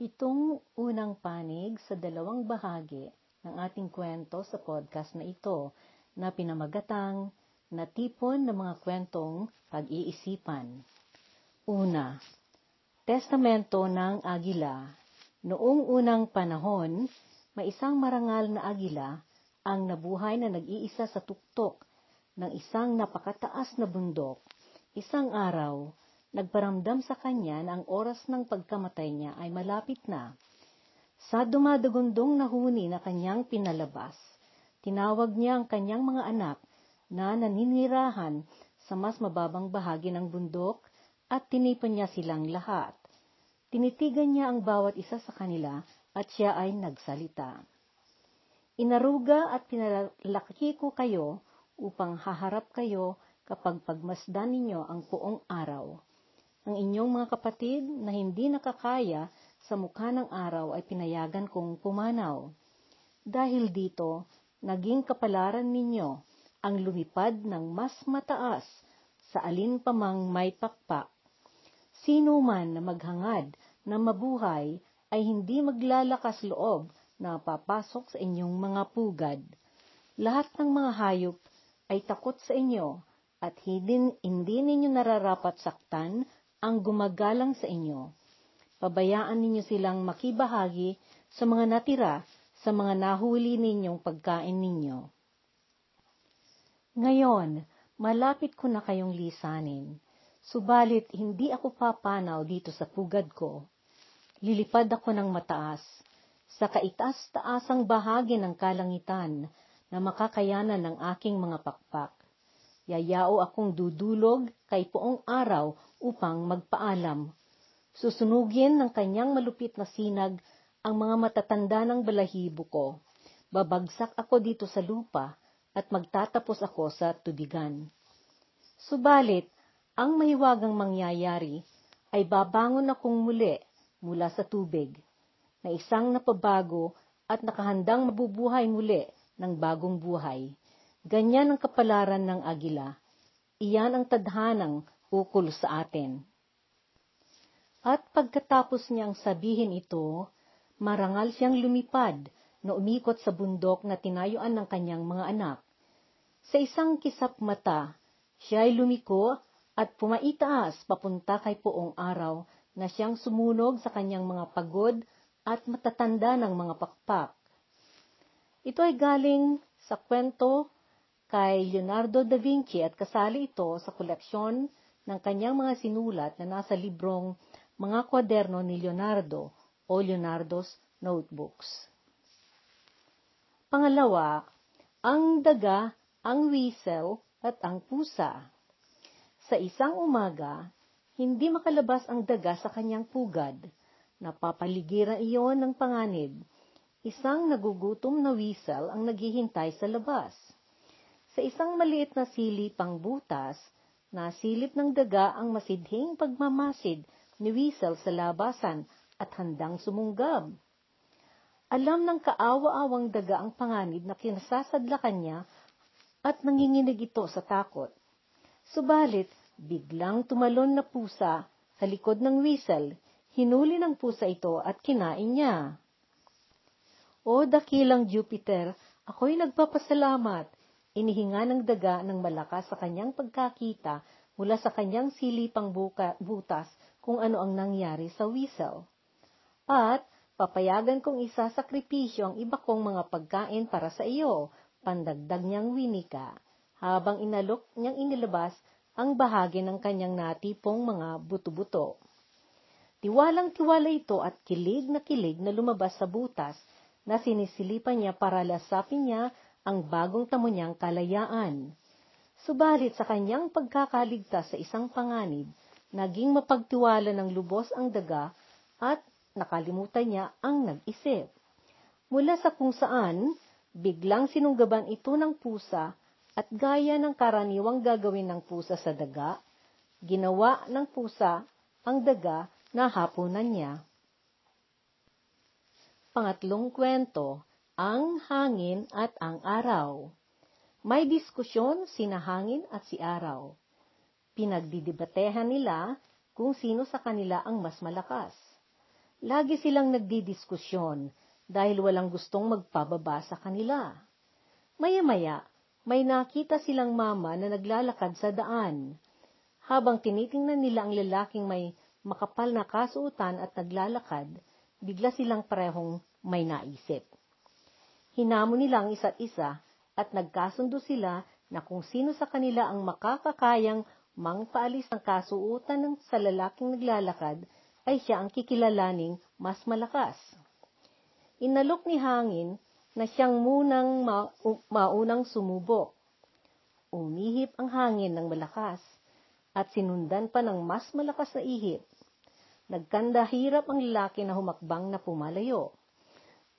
Itong unang panig sa dalawang bahagi ng ating kwento sa podcast na ito na pinamagatang Natipon ng mga kwentong pag-iisipan. Una, Testamento ng Agila. Noong unang panahon, may isang marangal na agila ang nabuhay na nag-iisa sa tuktok ng isang napakataas na bundok. Isang araw, nagparamdam sa kanya na ang oras ng pagkamatay niya ay malapit na. Sa dumadagundong na huni na kanyang pinalabas, tinawag niya ang kanyang mga anak na naninirahan sa mas mababang bahagi ng bundok at tinipon niya silang lahat. Tinitigan niya ang bawat isa sa kanila at siya ay nagsalita. Inaruga at pinalaki ko kayo upang haharap kayo kapag pagmasdan ninyo ang buong araw. Inyong mga kapatid na hindi nakakaya sa mukha ng araw ay pinayagan kong pumanaw. Dahil dito, naging kapalaran ninyo ang lumipad ng mas mataas sa alin pa mang may pakpak. Sino man na maghangad na mabuhay ay hindi maglalakas loob na papasok sa inyong mga pugad. Lahat ng mga hayop ay takot sa inyo at hindi, hindi ninyo nararapat saktan ang gumagalang sa inyo. Pabayaan ninyo silang makibahagi sa mga natira sa mga nahuli ninyong pagkain ninyo. Ngayon, malapit ko na kayong lisanin, subalit hindi ako papanaw dito sa pugad ko. Lilipad ako ng mataas, sa kaitas-taasang bahagi ng kalangitan na makakayanan ng aking mga pakpak. Yayao akong dudulog kay poong araw upang magpaalam. Susunugin ng kanyang malupit na sinag ang mga matatanda ng balahibo ko. Babagsak ako dito sa lupa at magtatapos ako sa tubigan. Subalit, ang mahiwagang mangyayari ay babangon akong muli mula sa tubig, na isang napabago at nakahandang mabubuhay muli ng bagong buhay. Ganyan ang kapalaran ng agila. Iyan ang tadhanang ukol sa atin. At pagkatapos niyang sabihin ito, marangal siyang lumipad na umikot sa bundok na tinayuan ng kanyang mga anak. Sa isang kisap mata, siya ay lumiko at pumaitaas papunta kay poong araw na siyang sumunog sa kanyang mga pagod at matatanda ng mga pakpak. Ito ay galing sa kwento kay Leonardo da Vinci at kasali ito sa koleksyon ng kanyang mga sinulat na nasa librong Mga Kwaderno ni Leonardo o Leonardo's Notebooks. Pangalawa, ang daga, ang whistle, at ang pusa. Sa isang umaga, hindi makalabas ang daga sa kanyang pugad. Napapaligiran iyon ng panganib. Isang nagugutom na whistle ang naghihintay sa labas. Sa isang maliit na silipang butas, nasilip ng daga ang masidhing pagmamasid ni whistle sa labasan at handang sumunggab. Alam ng kaawa-awang daga ang panganib na kinasasadlakan niya at nanginginig ito sa takot. Subalit, biglang tumalon na pusa sa likod ng whistle, hinuli ng pusa ito at kinain niya. O dakilang Jupiter, ako'y nagpapasalamat. Inihinga ng daga ng malakas sa kanyang pagkakita mula sa kanyang silipang buka, butas kung ano ang nangyari sa whistle. At Papayagan kong isa sakripisyo ang iba kong mga pagkain para sa iyo, pandagdag niyang winika, habang inalok niyang inilabas ang bahagi ng kanyang natipong mga buto-buto. Tiwalang tiwala ito at kilig na kilig na lumabas sa butas na sinisilipan niya para lasapin niya ang bagong tamo niyang kalayaan. Subalit sa kanyang pagkakaligtas sa isang panganib, naging mapagtiwala ng lubos ang daga at nakalimutan niya ang nag-isip. Mula sa kung saan, biglang sinunggaban ito ng pusa at gaya ng karaniwang gagawin ng pusa sa daga, ginawa ng pusa ang daga na hapunan niya. Pangatlong kwento, ang hangin at ang araw. May diskusyon sina hangin at si araw. Pinagdidibatehan nila kung sino sa kanila ang mas malakas. Lagi silang nagdidiskusyon dahil walang gustong magpababa sa kanila. Maya-maya, may nakita silang mama na naglalakad sa daan. Habang tinitingnan nila ang lalaking may makapal na kasuotan at naglalakad, bigla silang parehong may naisip. Hinamo nila ang isa't isa at nagkasundo sila na kung sino sa kanila ang makakakayang mangpaalis ng kasuotan ng sa lalaking naglalakad ay siya ang kikilalaning mas malakas. Inalok ni Hangin na siyang munang ma- maunang sumubok. Umihip ang hangin ng malakas at sinundan pa ng mas malakas na ihip. Nagkanda hirap ang lalaki na humakbang na pumalayo.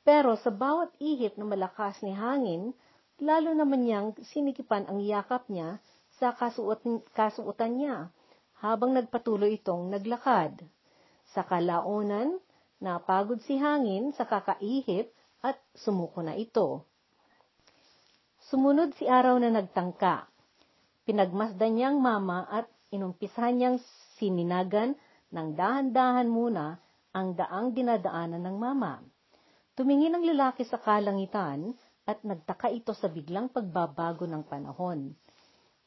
Pero sa bawat ihip na malakas ni hangin, lalo naman niyang sinikipan ang yakap niya sa kasuot, kasuotan niya habang nagpatuloy itong naglakad. Sa kalaunan, napagod si hangin sa kakaihip at sumuko na ito. Sumunod si araw na nagtangka. Pinagmasdan niyang mama at inumpisahan niyang sininagan ng dahan-dahan muna ang daang dinadaanan ng mama. Tumingin ang lalaki sa kalangitan at nagtaka ito sa biglang pagbabago ng panahon.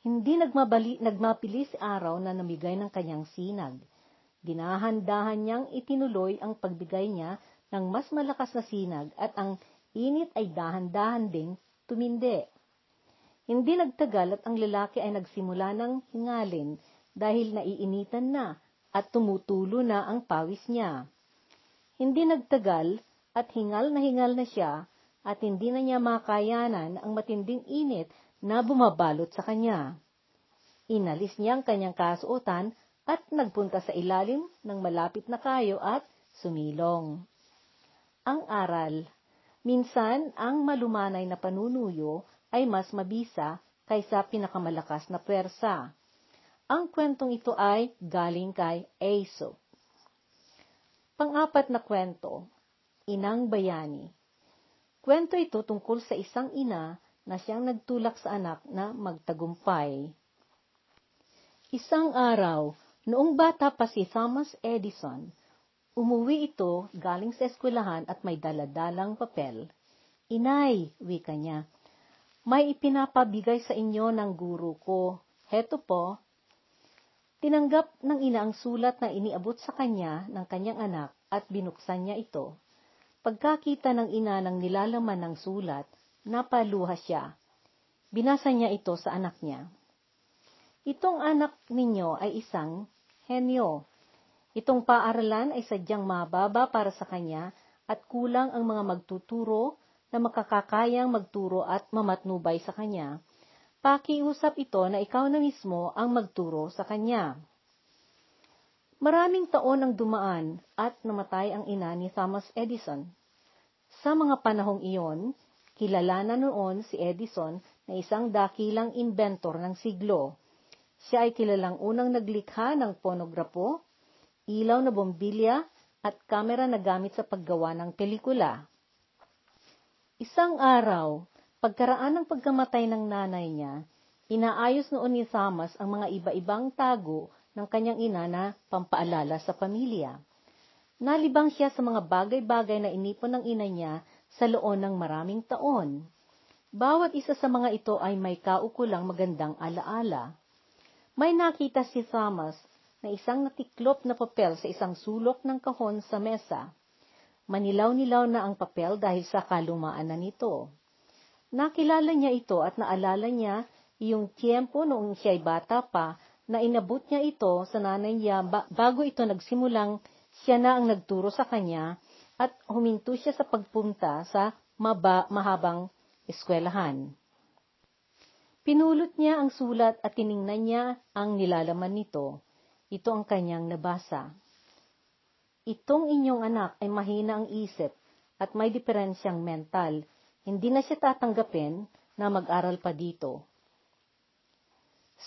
Hindi nagmabali, nagmapili si araw na namigay ng kanyang sinag. Dinahan-dahan niyang itinuloy ang pagbigay niya ng mas malakas na sinag at ang init ay dahan-dahan ding tumindi. Hindi nagtagal at ang lalaki ay nagsimula ng hingalin dahil naiinitan na at tumutulo na ang pawis niya. Hindi nagtagal at hingal na hingal na siya at hindi na niya makayanan ang matinding init na bumabalot sa kanya. Inalis niya ang kanyang kasuotan at nagpunta sa ilalim ng malapit na kayo at sumilong. Ang aral, minsan ang malumanay na panunuyo ay mas mabisa kaysa pinakamalakas na pwersa. Ang kwentong ito ay galing kay Aesop. Pang-apat na kwento, Inang Bayani. Kwento ito tungkol sa isang ina na siyang nagtulak sa anak na magtagumpay. Isang araw, noong bata pa si Thomas Edison, umuwi ito galing sa eskwelahan at may daladalang papel. Inay, wika niya, may ipinapabigay sa inyo ng guru ko. Heto po. Tinanggap ng ina ang sulat na iniabot sa kanya ng kanyang anak at binuksan niya ito. Pagkakita ng ina ng nilalaman ng sulat, napaluha siya. Binasa niya ito sa anak niya. Itong anak ninyo ay isang henyo. Itong paaralan ay sadyang mababa para sa kanya at kulang ang mga magtuturo na makakakayang magturo at mamatnubay sa kanya. Pakiusap ito na ikaw na mismo ang magturo sa kanya. Maraming taon ang dumaan at namatay ang ina ni Thomas Edison. Sa mga panahong iyon, kilala na noon si Edison na isang dakilang inventor ng siglo. Siya ay kilalang unang naglikha ng ponograpo, ilaw na bombilya, at kamera na gamit sa paggawa ng pelikula. Isang araw, pagkaraan ng pagkamatay ng nanay niya, inaayos noon ni Thomas ang mga iba-ibang tago ng kanyang ina na pampaalala sa pamilya. Nalibang siya sa mga bagay-bagay na inipon ng ina niya sa loob ng maraming taon. Bawat isa sa mga ito ay may kaukulang magandang alaala. May nakita si Thomas na isang natiklop na papel sa isang sulok ng kahon sa mesa. Manilaw-nilaw na ang papel dahil sa kalumaan na nito. Nakilala niya ito at naalala niya yung tiyempo noong siya'y bata pa na inabot niya ito sa nanay niya bago ito nagsimulang siya na ang nagturo sa kanya at huminto siya sa pagpunta sa maba, mahabang eskwelahan. Pinulot niya ang sulat at tiningnan niya ang nilalaman nito. Ito ang kanyang nabasa. Itong inyong anak ay mahina ang isip at may diferensyang mental. Hindi na siya tatanggapin na mag-aral pa dito.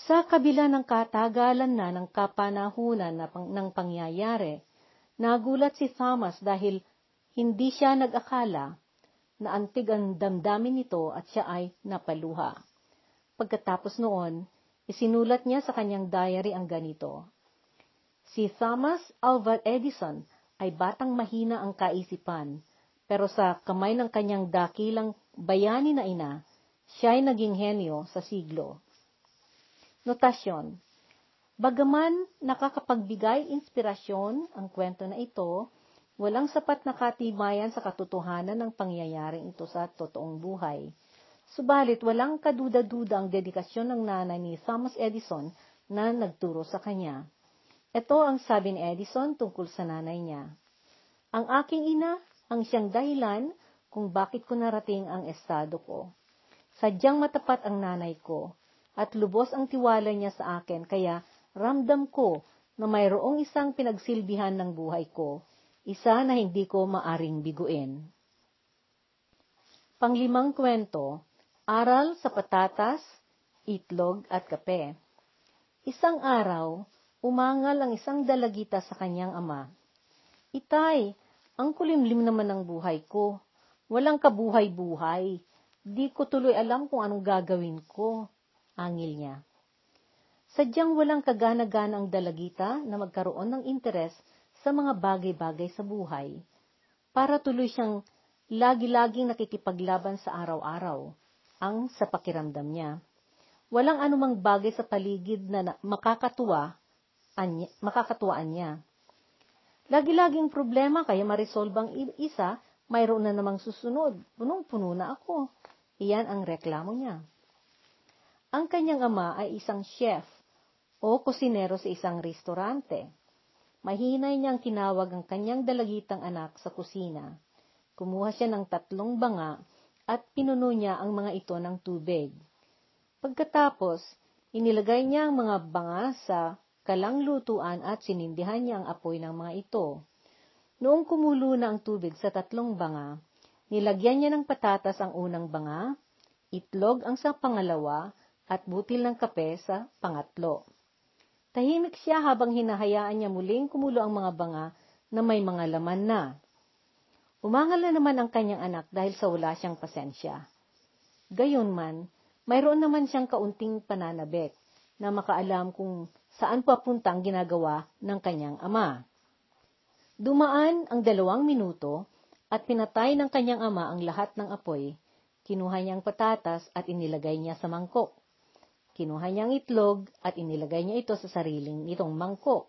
Sa kabila ng katagalan na ng kapanahunan na pang, ng pangyayari, nagulat si Thomas dahil hindi siya nag-akala na antig ang damdamin nito at siya ay napaluha. Pagkatapos noon, isinulat niya sa kanyang diary ang ganito. Si Thomas Alva Edison ay batang mahina ang kaisipan, pero sa kamay ng kanyang dakilang bayani na ina, siya ay naging henyo sa siglo. Notasyon Bagaman nakakapagbigay inspirasyon ang kwento na ito, walang sapat na katibayan sa katotohanan ng pangyayaring ito sa totoong buhay. Subalit walang kaduda-duda ang dedikasyon ng nanay ni Thomas Edison na nagturo sa kanya. Ito ang sabi ni Edison tungkol sa nanay niya. Ang aking ina ang siyang dahilan kung bakit ko narating ang estado ko. Sadyang matapat ang nanay ko at lubos ang tiwala niya sa akin kaya ramdam ko na mayroong isang pinagsilbihan ng buhay ko, isa na hindi ko maaring biguin. Panglimang kwento, aral sa patatas, itlog at kape. Isang araw, umangal ang isang dalagita sa kanyang ama. Itay, ang kulimlim naman ng buhay ko. Walang kabuhay-buhay. Di ko tuloy alam kung anong gagawin ko. Angil niya. Sadyang walang kagana-gana ang dalagita na magkaroon ng interes sa mga bagay-bagay sa buhay. Para tuloy siyang lagi-laging nakikipaglaban sa araw-araw, ang sa pakiramdam niya. Walang anumang bagay sa paligid na makakatuwa anya, makakatuwaan niya. Lagi-laging problema kaya marisolbang isa, mayroon na namang susunod. Punong-puno na ako. Iyan ang reklamo niya. Ang kanyang ama ay isang chef o kusinero sa isang restaurante. Mahinay niyang tinawag ang kanyang dalagitang anak sa kusina. Kumuha siya ng tatlong banga at pinuno niya ang mga ito ng tubig. Pagkatapos, inilagay niya ang mga banga sa kalang lutuan at sinindihan niya ang apoy ng mga ito. Noong kumulo na ang tubig sa tatlong banga, nilagyan niya ng patatas ang unang banga, itlog ang sa pangalawa, at butil ng kape sa pangatlo. Tahimik siya habang hinahayaan niya muling kumulo ang mga banga na may mga laman na. Umangal na naman ang kanyang anak dahil sa wala siyang pasensya. Gayunman, mayroon naman siyang kaunting pananabik na makaalam kung saan papunta ang ginagawa ng kanyang ama. Dumaan ang dalawang minuto at pinatay ng kanyang ama ang lahat ng apoy. Kinuha niyang patatas at inilagay niya sa mangkok. Kinuha niyang itlog at inilagay niya ito sa sariling nitong mangkok.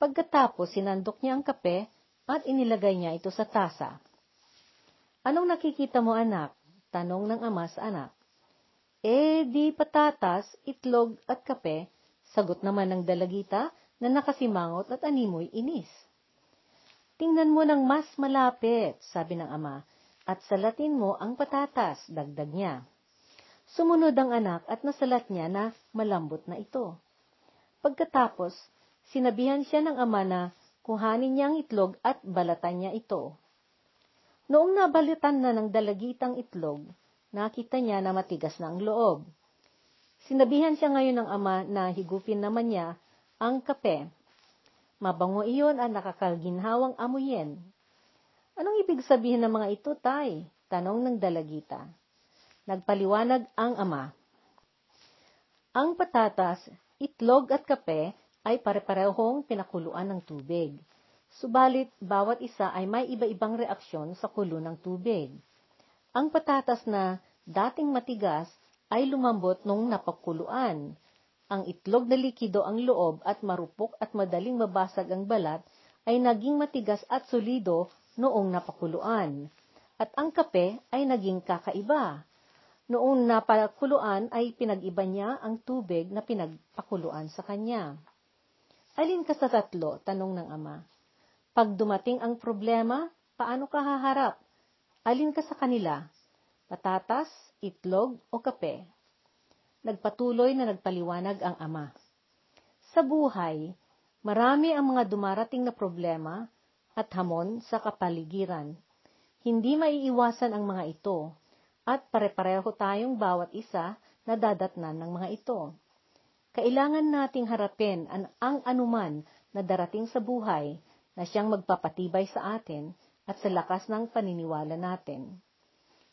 Pagkatapos, sinandok niya ang kape at inilagay niya ito sa tasa. Anong nakikita mo anak? Tanong ng ama sa anak. Eh, di patatas, itlog at kape Sagot naman ng dalagita na nakasimangot at animoy inis. Tingnan mo ng mas malapit, sabi ng ama, at salatin mo ang patatas, dagdag niya. Sumunod ang anak at nasalat niya na malambot na ito. Pagkatapos, sinabihan siya ng ama na kuhanin niya ang itlog at balatan niya ito. Noong nabalitan na ng dalagitang itlog, nakita niya na matigas na ang loob. Sinabihan siya ngayon ng ama na higupin naman niya ang kape. Mabango iyon at nakakaginhawang amuyin. Anong ibig sabihin ng mga ito, tay? Tanong ng dalagita. Nagpaliwanag ang ama. Ang patatas, itlog at kape ay pare-parehong pinakuluan ng tubig. Subalit, bawat isa ay may iba-ibang reaksyon sa kulo ng tubig. Ang patatas na dating matigas ay lumambot nung napakuluan. Ang itlog na likido ang loob at marupok at madaling mabasag ang balat ay naging matigas at solido noong napakuluan. At ang kape ay naging kakaiba. Noong napakuluan ay pinag-iba niya ang tubig na pinagpakuluan sa kanya. Alin ka sa tatlo? Tanong ng ama. Pag dumating ang problema, paano ka haharap? Alin ka sa kanila? Patatas, itlog o kape. Nagpatuloy na nagpaliwanag ang ama. Sa buhay, marami ang mga dumarating na problema at hamon sa kapaligiran. Hindi maiiwasan ang mga ito at pare-pareho tayong bawat isa na dadatnan ng mga ito. Kailangan nating harapin ang, ang anuman na darating sa buhay na siyang magpapatibay sa atin at sa lakas ng paniniwala natin.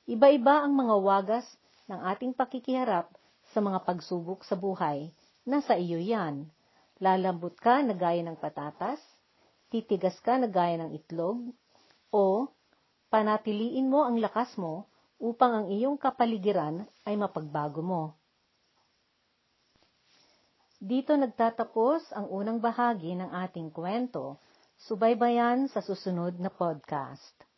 Iba-iba ang mga wagas ng ating pakikiharap sa mga pagsubok sa buhay. Nasa iyo yan. Lalambot ka na gaya ng patatas, Titigas ka na gaya ng itlog? O panatiliin mo ang lakas mo upang ang iyong kapaligiran ay mapagbago mo? Dito nagtatapos ang unang bahagi ng ating kwento. Subaybayan sa susunod na podcast.